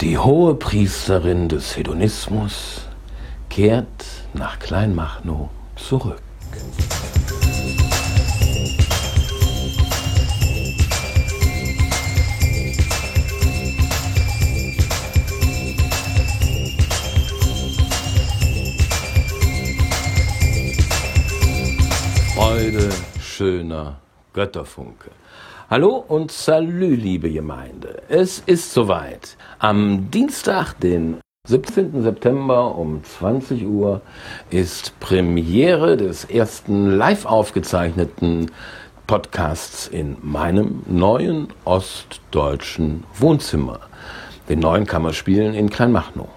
Die hohe Priesterin des Hedonismus kehrt nach Kleinmachnow zurück. Freude schöner Götterfunke. Hallo und Salü, liebe Gemeinde. Es ist soweit. Am Dienstag, den 17. September um 20 Uhr ist Premiere des ersten live aufgezeichneten Podcasts in meinem neuen ostdeutschen Wohnzimmer, den neuen Kammerspielen in Kleinmachnow.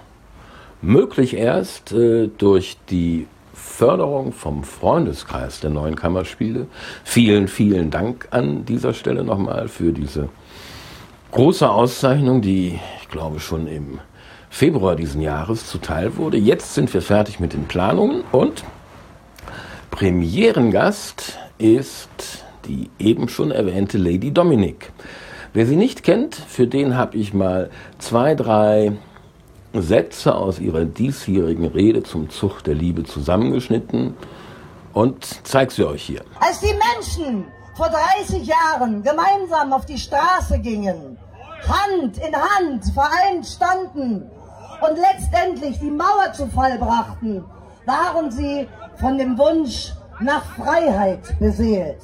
Möglich erst äh, durch die Förderung vom Freundeskreis der neuen Kammerspiele. Vielen, vielen Dank an dieser Stelle nochmal für diese große Auszeichnung, die ich glaube schon im Februar diesen Jahres zuteil wurde. Jetzt sind wir fertig mit den Planungen und Premierengast ist die eben schon erwähnte Lady Dominic. Wer sie nicht kennt, für den habe ich mal zwei, drei Sätze aus ihrer diesjährigen Rede zum Zug der Liebe zusammengeschnitten und zeige sie euch hier. Als die Menschen vor 30 Jahren gemeinsam auf die Straße gingen, Hand in Hand vereint standen und letztendlich die Mauer zu Fall brachten, waren sie von dem Wunsch nach Freiheit beseelt.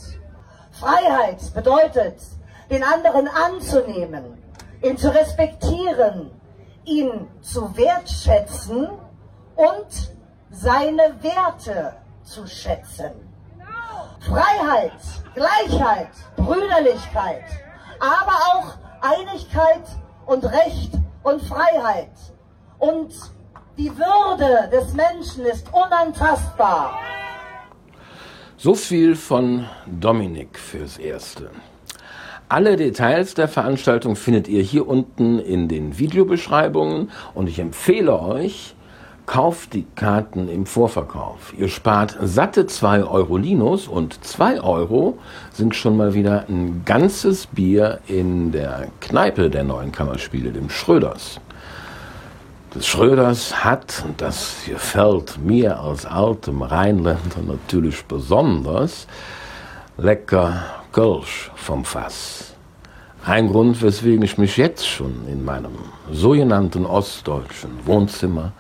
Freiheit bedeutet, den anderen anzunehmen, ihn zu respektieren, ihn zu wertschätzen und seine Werte zu schätzen. Freiheit, Gleichheit, Brüderlichkeit, aber auch Einigkeit und Recht und Freiheit. Und die Würde des Menschen ist unantastbar. So viel von Dominik fürs Erste. Alle Details der Veranstaltung findet ihr hier unten in den Videobeschreibungen und ich empfehle euch, kauft die Karten im Vorverkauf. Ihr spart satte 2 Euro Linus und 2 Euro sind schon mal wieder ein ganzes Bier in der Kneipe der neuen Kammerspiele, dem Schröders. Das Schröders hat, und das gefällt mir als altem Rheinländer natürlich besonders, lecker Kölsch vom Fass. Ein Grund, weswegen ich mich jetzt schon in meinem sogenannten ostdeutschen Wohnzimmer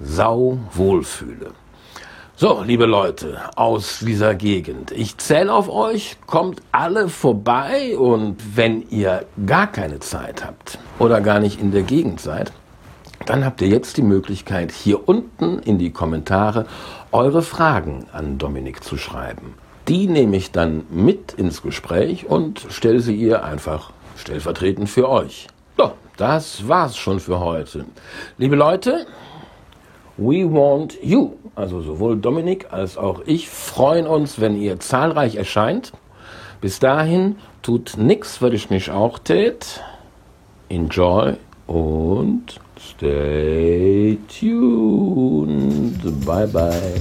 sau wohlfühle. So, liebe Leute aus dieser Gegend, ich zähle auf euch, kommt alle vorbei und wenn ihr gar keine Zeit habt oder gar nicht in der Gegend seid, dann habt ihr jetzt die Möglichkeit, hier unten in die Kommentare eure Fragen an Dominik zu schreiben. Die nehme ich dann mit ins Gespräch und stelle sie ihr einfach stellvertretend für euch. So, das war's schon für heute. Liebe Leute, we want you. Also sowohl Dominik als auch ich freuen uns, wenn ihr zahlreich erscheint. Bis dahin tut nix, was ich nicht auch tät. Enjoy und stay tuned. Bye bye.